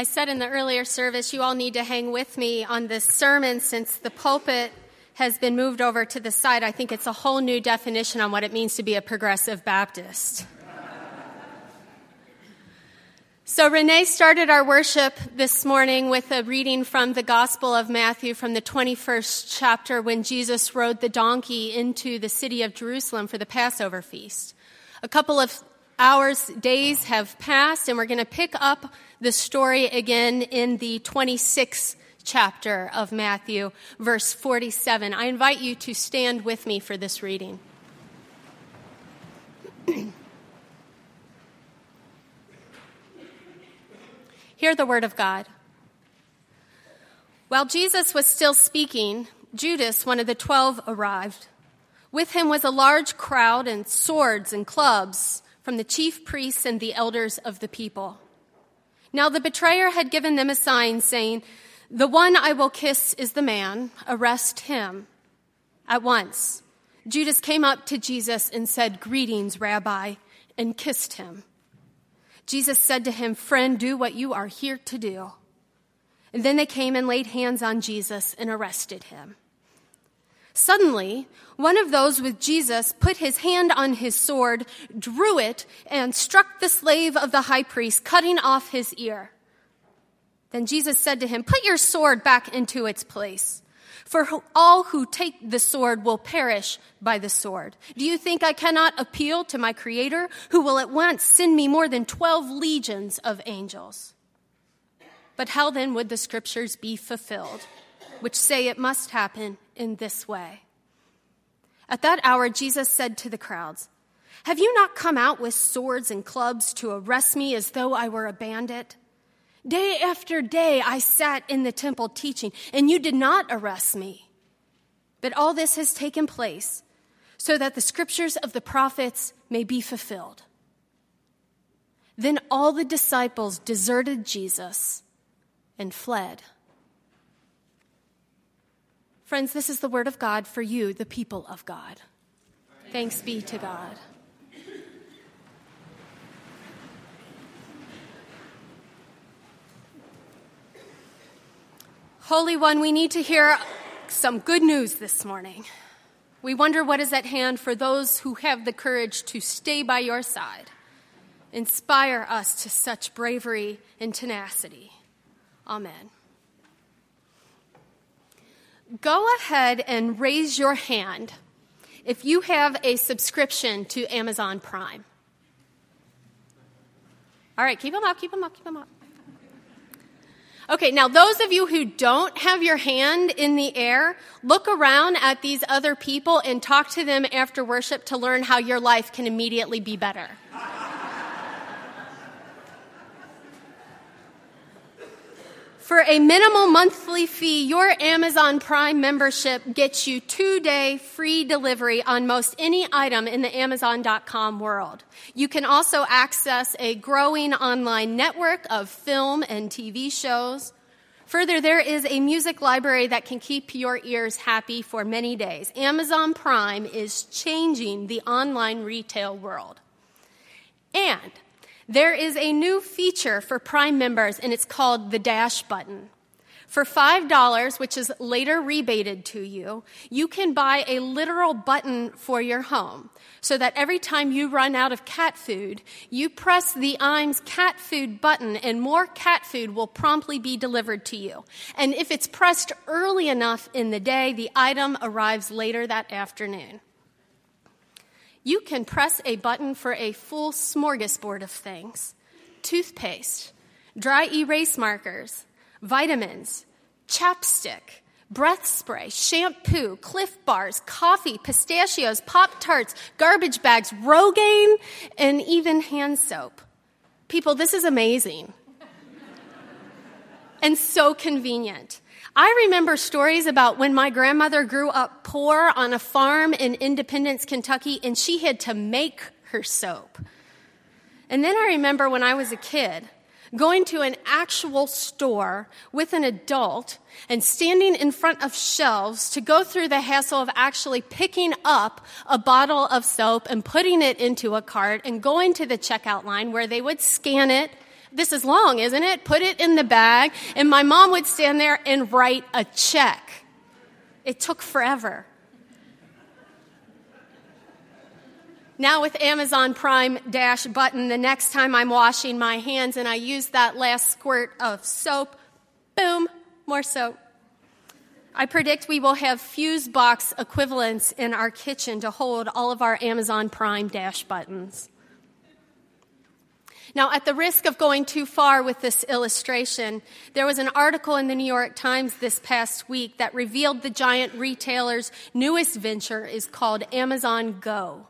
I said in the earlier service, you all need to hang with me on this sermon since the pulpit has been moved over to the side. I think it's a whole new definition on what it means to be a progressive Baptist. So, Renee started our worship this morning with a reading from the Gospel of Matthew from the 21st chapter when Jesus rode the donkey into the city of Jerusalem for the Passover feast. A couple of hours, days have passed, and we're going to pick up the story again in the 26th chapter of Matthew, verse 47. I invite you to stand with me for this reading. Hear the word of God. While Jesus was still speaking, Judas, one of the twelve, arrived. With him was a large crowd and swords and clubs from the chief priests and the elders of the people. Now the betrayer had given them a sign saying, The one I will kiss is the man, arrest him. At once, Judas came up to Jesus and said, Greetings, Rabbi, and kissed him. Jesus said to him, Friend, do what you are here to do. And then they came and laid hands on Jesus and arrested him. Suddenly, one of those with Jesus put his hand on his sword, drew it, and struck the slave of the high priest, cutting off his ear. Then Jesus said to him, Put your sword back into its place. For all who take the sword will perish by the sword. Do you think I cannot appeal to my Creator, who will at once send me more than 12 legions of angels? But how then would the scriptures be fulfilled, which say it must happen in this way? At that hour, Jesus said to the crowds, Have you not come out with swords and clubs to arrest me as though I were a bandit? Day after day I sat in the temple teaching, and you did not arrest me. But all this has taken place so that the scriptures of the prophets may be fulfilled. Then all the disciples deserted Jesus and fled. Friends, this is the word of God for you, the people of God. Thanks be to God. Holy One, we need to hear some good news this morning. We wonder what is at hand for those who have the courage to stay by your side. Inspire us to such bravery and tenacity. Amen. Go ahead and raise your hand if you have a subscription to Amazon Prime. All right, keep them up, keep them up, keep them up. Okay, now those of you who don't have your hand in the air, look around at these other people and talk to them after worship to learn how your life can immediately be better. For a minimal monthly fee, your Amazon Prime membership gets you two day free delivery on most any item in the Amazon.com world. You can also access a growing online network of film and TV shows. Further, there is a music library that can keep your ears happy for many days. Amazon Prime is changing the online retail world. And there is a new feature for Prime members, and it's called the Dash button. For $5, which is later rebated to you, you can buy a literal button for your home so that every time you run out of cat food, you press the Iams cat food button and more cat food will promptly be delivered to you. And if it's pressed early enough in the day, the item arrives later that afternoon. You can press a button for a full smorgasbord of things toothpaste, dry erase markers, vitamins, chapstick, breath spray, shampoo, Clif bars, coffee, pistachios, Pop Tarts, garbage bags, Rogaine, and even hand soap. People, this is amazing. and so convenient. I remember stories about when my grandmother grew up poor on a farm in Independence, Kentucky, and she had to make her soap. And then I remember when I was a kid going to an actual store with an adult and standing in front of shelves to go through the hassle of actually picking up a bottle of soap and putting it into a cart and going to the checkout line where they would scan it This is long, isn't it? Put it in the bag. And my mom would stand there and write a check. It took forever. Now with Amazon Prime Dash button, the next time I'm washing my hands and I use that last squirt of soap, boom, more soap. I predict we will have fuse box equivalents in our kitchen to hold all of our Amazon Prime Dash buttons. Now, at the risk of going too far with this illustration, there was an article in the New York Times this past week that revealed the giant retailer's newest venture is called Amazon Go.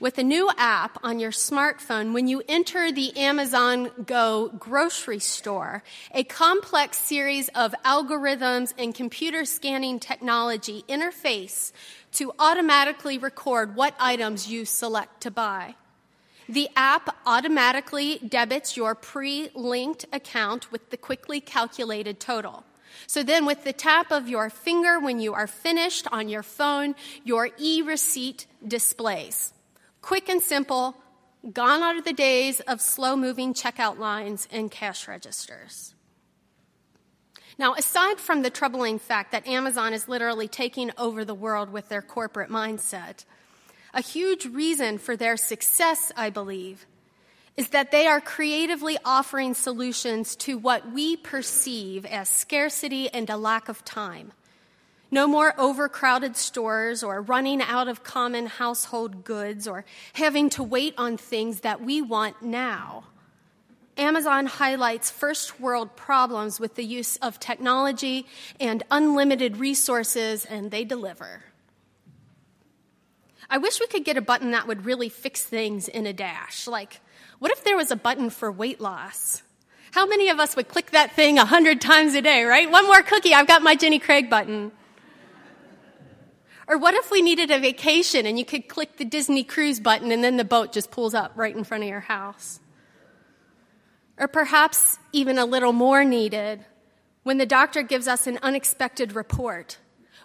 With a new app on your smartphone, when you enter the Amazon Go grocery store, a complex series of algorithms and computer scanning technology interface to automatically record what items you select to buy. The app automatically debits your pre linked account with the quickly calculated total. So then, with the tap of your finger when you are finished on your phone, your e receipt displays. Quick and simple, gone are the days of slow moving checkout lines and cash registers. Now, aside from the troubling fact that Amazon is literally taking over the world with their corporate mindset, a huge reason for their success, I believe, is that they are creatively offering solutions to what we perceive as scarcity and a lack of time. No more overcrowded stores or running out of common household goods or having to wait on things that we want now. Amazon highlights first world problems with the use of technology and unlimited resources, and they deliver. I wish we could get a button that would really fix things in a dash. Like, what if there was a button for weight loss? How many of us would click that thing a hundred times a day, right? One more cookie, I've got my Jenny Craig button. Or what if we needed a vacation and you could click the Disney cruise button and then the boat just pulls up right in front of your house? Or perhaps even a little more needed when the doctor gives us an unexpected report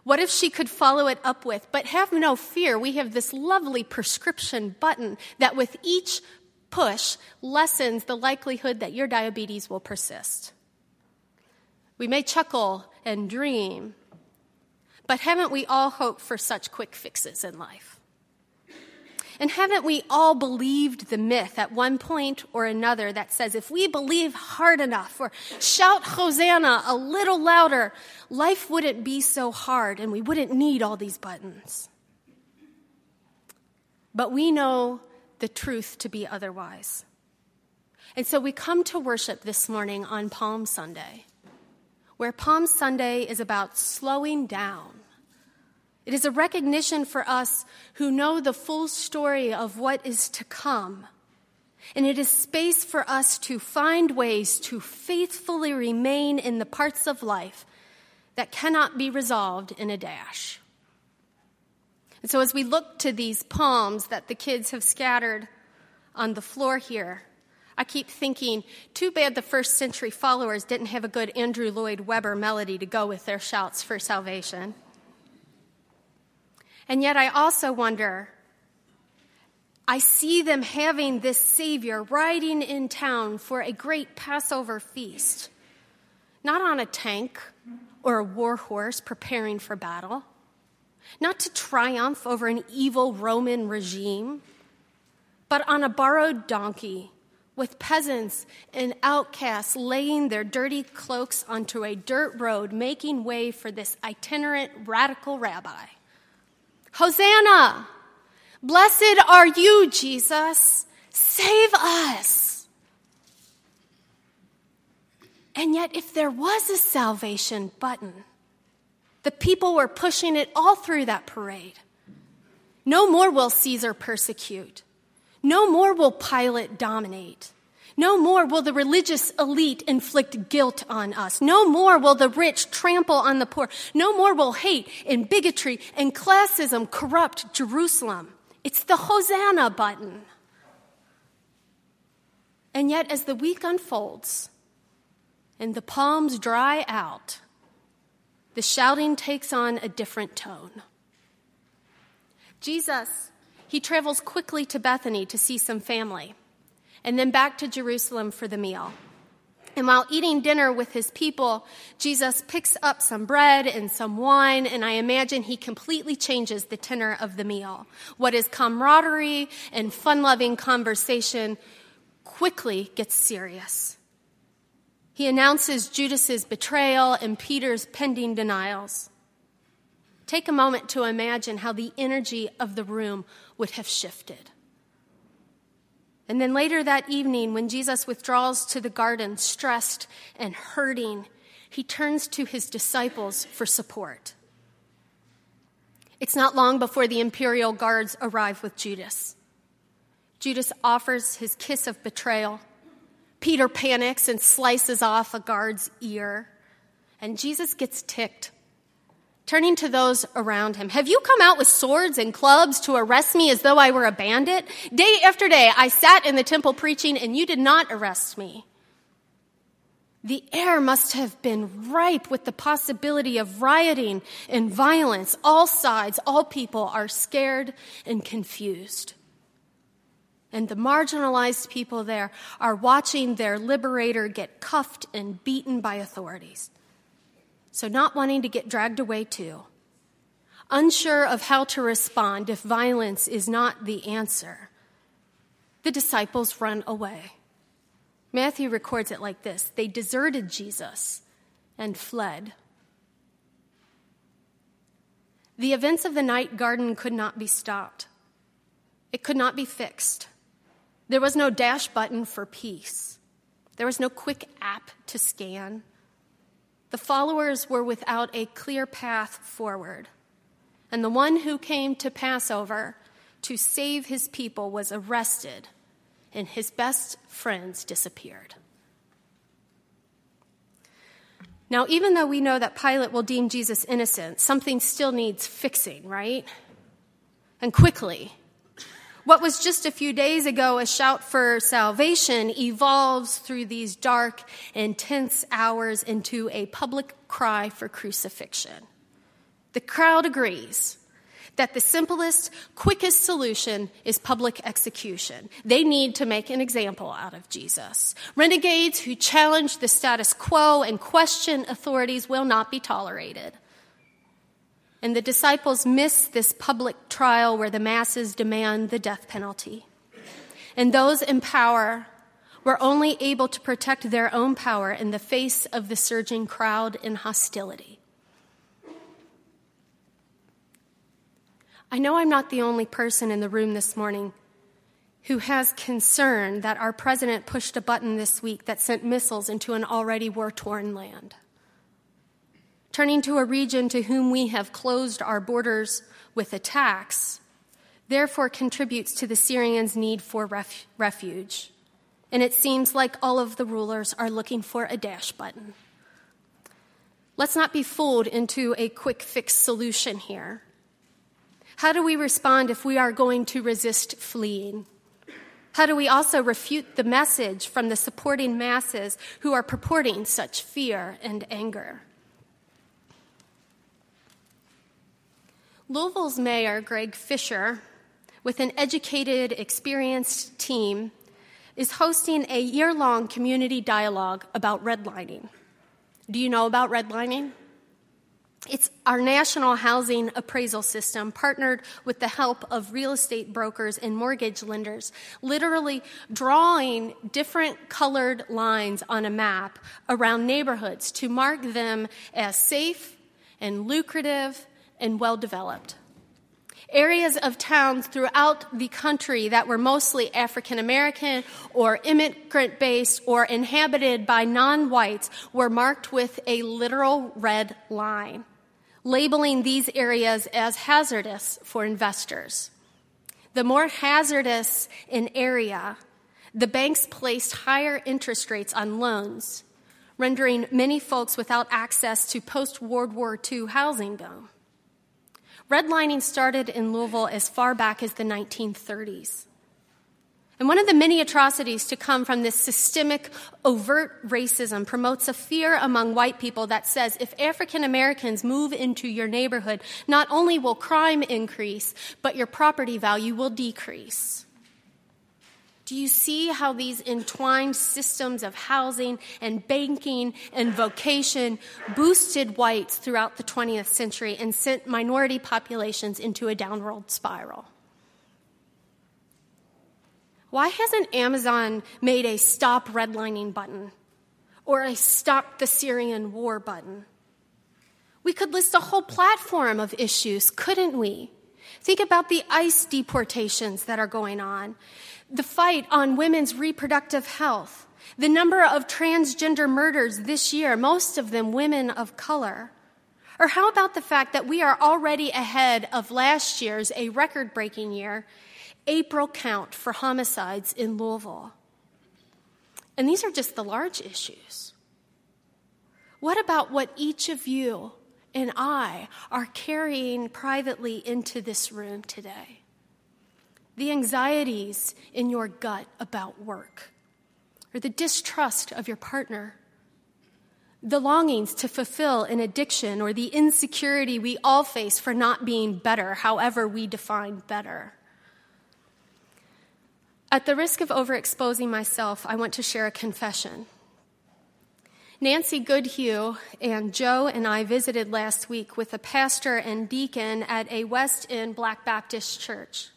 what if she could follow it up with, but have no fear, we have this lovely prescription button that with each push lessens the likelihood that your diabetes will persist. We may chuckle and dream, but haven't we all hoped for such quick fixes in life? And haven't we all believed the myth at one point or another that says if we believe hard enough or shout Hosanna a little louder, life wouldn't be so hard and we wouldn't need all these buttons? But we know the truth to be otherwise. And so we come to worship this morning on Palm Sunday, where Palm Sunday is about slowing down it is a recognition for us who know the full story of what is to come. And it is space for us to find ways to faithfully remain in the parts of life that cannot be resolved in a dash. And so, as we look to these palms that the kids have scattered on the floor here, I keep thinking, too bad the first century followers didn't have a good Andrew Lloyd Webber melody to go with their shouts for salvation. And yet I also wonder I see them having this Savior riding in town for a great Passover feast, not on a tank or a war horse preparing for battle, not to triumph over an evil Roman regime, but on a borrowed donkey with peasants and outcasts laying their dirty cloaks onto a dirt road, making way for this itinerant radical rabbi. Hosanna! Blessed are you, Jesus. Save us. And yet, if there was a salvation button, the people were pushing it all through that parade. No more will Caesar persecute. No more will Pilate dominate. No more will the religious elite inflict guilt on us. No more will the rich trample on the poor. No more will hate and bigotry and classism corrupt Jerusalem. It's the Hosanna button. And yet, as the week unfolds and the palms dry out, the shouting takes on a different tone. Jesus, he travels quickly to Bethany to see some family. And then back to Jerusalem for the meal. And while eating dinner with his people, Jesus picks up some bread and some wine, and I imagine he completely changes the tenor of the meal. What is camaraderie and fun loving conversation quickly gets serious. He announces Judas's betrayal and Peter's pending denials. Take a moment to imagine how the energy of the room would have shifted. And then later that evening, when Jesus withdraws to the garden, stressed and hurting, he turns to his disciples for support. It's not long before the imperial guards arrive with Judas. Judas offers his kiss of betrayal. Peter panics and slices off a guard's ear. And Jesus gets ticked turning to those around him. Have you come out with swords and clubs to arrest me as though I were a bandit? Day after day, I sat in the temple preaching and you did not arrest me. The air must have been ripe with the possibility of rioting and violence. All sides, all people are scared and confused. And the marginalized people there are watching their liberator get cuffed and beaten by authorities. So, not wanting to get dragged away too. Unsure of how to respond if violence is not the answer, the disciples run away. Matthew records it like this they deserted Jesus and fled. The events of the night garden could not be stopped, it could not be fixed. There was no dash button for peace, there was no quick app to scan. The followers were without a clear path forward. And the one who came to Passover to save his people was arrested, and his best friends disappeared. Now, even though we know that Pilate will deem Jesus innocent, something still needs fixing, right? And quickly. What was just a few days ago a shout for salvation evolves through these dark, intense hours into a public cry for crucifixion. The crowd agrees that the simplest, quickest solution is public execution. They need to make an example out of Jesus. Renegades who challenge the status quo and question authorities will not be tolerated. And the disciples miss this public trial where the masses demand the death penalty. And those in power were only able to protect their own power in the face of the surging crowd and hostility. I know I'm not the only person in the room this morning who has concern that our president pushed a button this week that sent missiles into an already war torn land turning to a region to whom we have closed our borders with attacks, therefore contributes to the Syrians' need for ref- refuge. And it seems like all of the rulers are looking for a dash button. Let's not be fooled into a quick fix solution here. How do we respond if we are going to resist fleeing? How do we also refute the message from the supporting masses who are purporting such fear and anger? Louisville's mayor, Greg Fisher, with an educated, experienced team, is hosting a year long community dialogue about redlining. Do you know about redlining? It's our national housing appraisal system, partnered with the help of real estate brokers and mortgage lenders, literally drawing different colored lines on a map around neighborhoods to mark them as safe and lucrative and well developed. Areas of towns throughout the country that were mostly African American or immigrant based or inhabited by non whites were marked with a literal red line, labeling these areas as hazardous for investors. The more hazardous an area, the banks placed higher interest rates on loans, rendering many folks without access to post World War II housing boom. Redlining started in Louisville as far back as the 1930s. And one of the many atrocities to come from this systemic, overt racism promotes a fear among white people that says if African Americans move into your neighborhood, not only will crime increase, but your property value will decrease. Do you see how these entwined systems of housing and banking and vocation boosted whites throughout the 20th century and sent minority populations into a downward spiral? Why hasn't Amazon made a stop redlining button or a stop the Syrian war button? We could list a whole platform of issues, couldn't we? Think about the ICE deportations that are going on, the fight on women's reproductive health, the number of transgender murders this year, most of them women of color. Or how about the fact that we are already ahead of last year's, a record breaking year, April count for homicides in Louisville? And these are just the large issues. What about what each of you and I are carrying privately into this room today. The anxieties in your gut about work, or the distrust of your partner, the longings to fulfill an addiction, or the insecurity we all face for not being better, however we define better. At the risk of overexposing myself, I want to share a confession. Nancy Goodhue and Joe and I visited last week with a pastor and deacon at a West End Black Baptist church.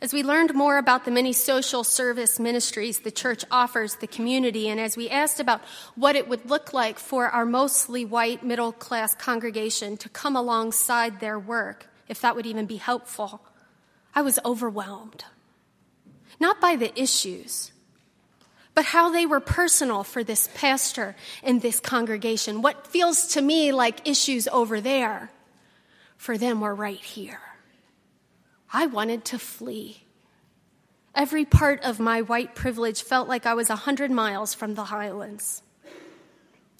As we learned more about the many social service ministries the church offers the community, and as we asked about what it would look like for our mostly white middle class congregation to come alongside their work, if that would even be helpful, I was overwhelmed. Not by the issues, but how they were personal for this pastor and this congregation. What feels to me like issues over there, for them were right here. I wanted to flee. Every part of my white privilege felt like I was a hundred miles from the highlands.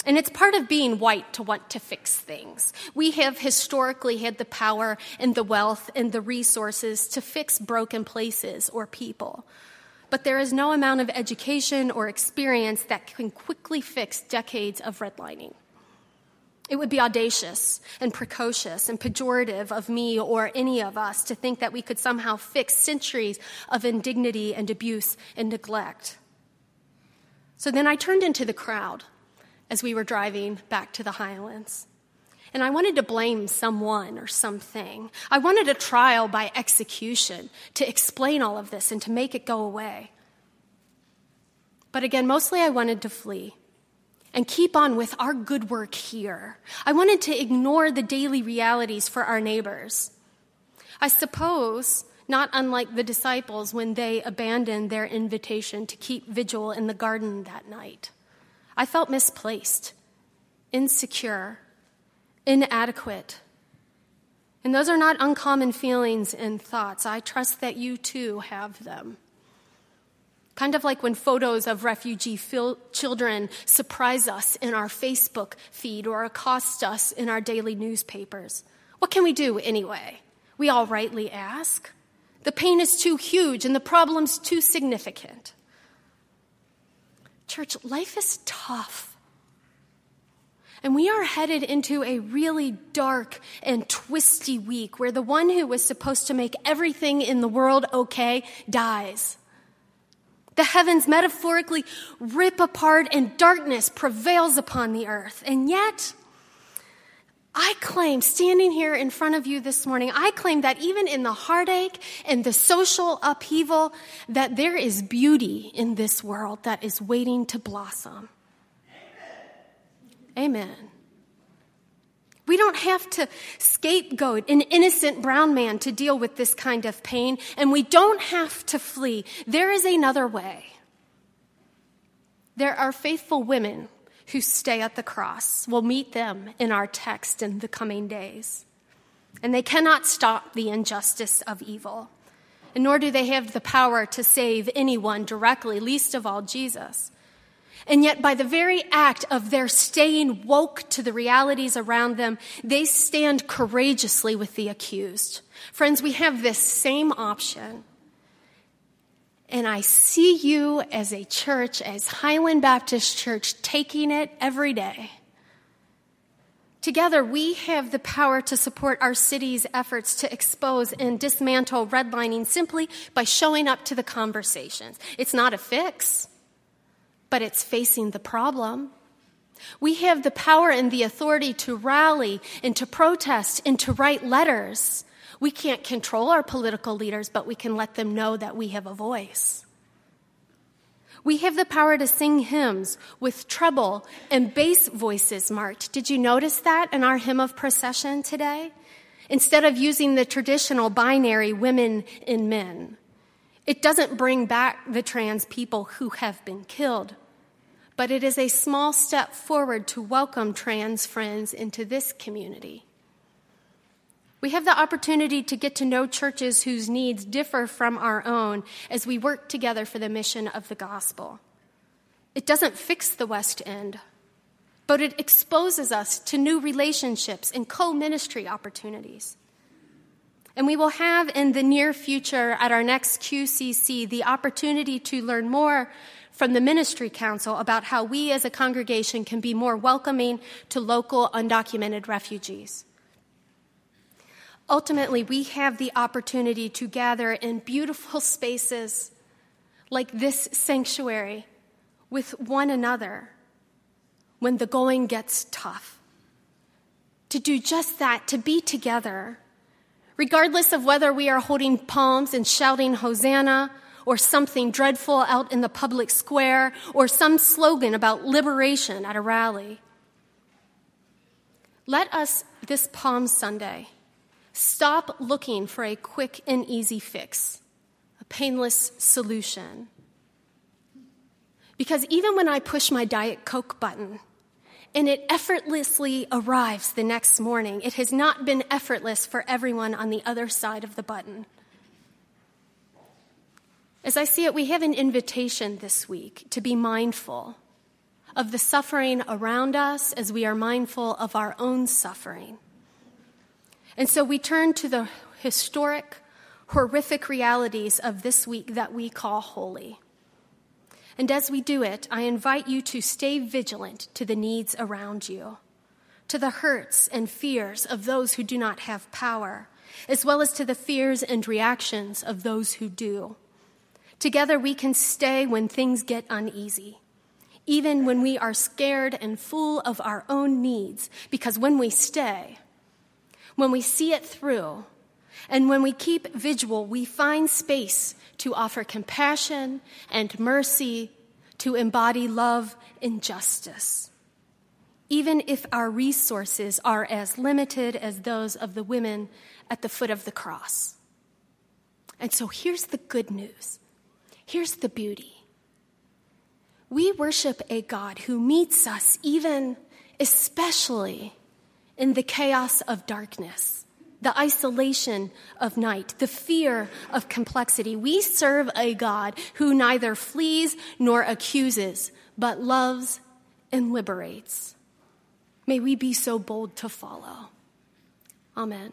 And it's part of being white to want to fix things. We have historically had the power and the wealth and the resources to fix broken places or people but there is no amount of education or experience that can quickly fix decades of redlining. It would be audacious and precocious and pejorative of me or any of us to think that we could somehow fix centuries of indignity and abuse and neglect. So then I turned into the crowd as we were driving back to the Highlands. And I wanted to blame someone or something. I wanted a trial by execution to explain all of this and to make it go away. But again, mostly I wanted to flee and keep on with our good work here. I wanted to ignore the daily realities for our neighbors. I suppose, not unlike the disciples when they abandoned their invitation to keep vigil in the garden that night. I felt misplaced, insecure, inadequate. And those are not uncommon feelings and thoughts. I trust that you too have them. Kind of like when photos of refugee fil- children surprise us in our Facebook feed or accost us in our daily newspapers. What can we do anyway? We all rightly ask. The pain is too huge and the problem's too significant. Church, life is tough. And we are headed into a really dark and twisty week where the one who was supposed to make everything in the world okay dies. The heavens metaphorically rip apart and darkness prevails upon the earth. And yet, I claim, standing here in front of you this morning, I claim that even in the heartache and the social upheaval, that there is beauty in this world that is waiting to blossom. Amen. We don't have to scapegoat an innocent brown man to deal with this kind of pain, and we don't have to flee. There is another way. There are faithful women who stay at the cross. We'll meet them in our text in the coming days. And they cannot stop the injustice of evil, and nor do they have the power to save anyone directly, least of all Jesus. And yet, by the very act of their staying woke to the realities around them, they stand courageously with the accused. Friends, we have this same option. And I see you as a church, as Highland Baptist Church, taking it every day Together, we have the power to support our city's efforts to expose and dismantle redlining simply by showing up to the conversations. It's not a fix, but it's facing the problem. We have the power and the authority to rally and to protest and to write letters. We can't control our political leaders, but we can let them know that we have a voice. We have the power to sing hymns with treble and bass voices marked. Did you notice that in our hymn of procession today? Instead of using the traditional binary women and men. It doesn't bring back the trans people who have been killed, but it is a small step forward to welcome trans friends into this community. We have the opportunity to get to know churches whose needs differ from our own as we work together for the mission of the gospel. It doesn't fix the West End, but it exposes us to new relationships and co ministry opportunities. And we will have in the near future at our next QCC the opportunity to learn more from the Ministry Council about how we as a congregation can be more welcoming to local undocumented refugees. Ultimately, we have the opportunity to gather in beautiful spaces like this sanctuary with one another when the going gets tough. To do just that, to be together, regardless of whether we are holding palms and shouting Hosanna or something dreadful out in the public square or some slogan about liberation at a rally. Let us, this Palm Sunday, Stop looking for a quick and easy fix, a painless solution. Because even when I push my Diet Coke button and it effortlessly arrives the next morning, it has not been effortless for everyone on the other side of the button. As I see it, we have an invitation this week to be mindful of the suffering around us as we are mindful of our own suffering. And so we turn to the historic, horrific realities of this week that we call holy. And as we do it, I invite you to stay vigilant to the needs around you, to the hurts and fears of those who do not have power, as well as to the fears and reactions of those who do. Together we can stay when things get uneasy, even when we are scared and full of our own needs, because when we stay, when we see it through, and when we keep vigil, we find space to offer compassion and mercy, to embody love and justice, even if our resources are as limited as those of the women at the foot of the cross. And so here's the good news. Here's the beauty. We worship a God who meets us even especially in the chaos of darkness, the isolation of night, the fear of complexity. We serve a God who neither flees nor accuses, but loves and liberates. May we be so bold to follow. Amen.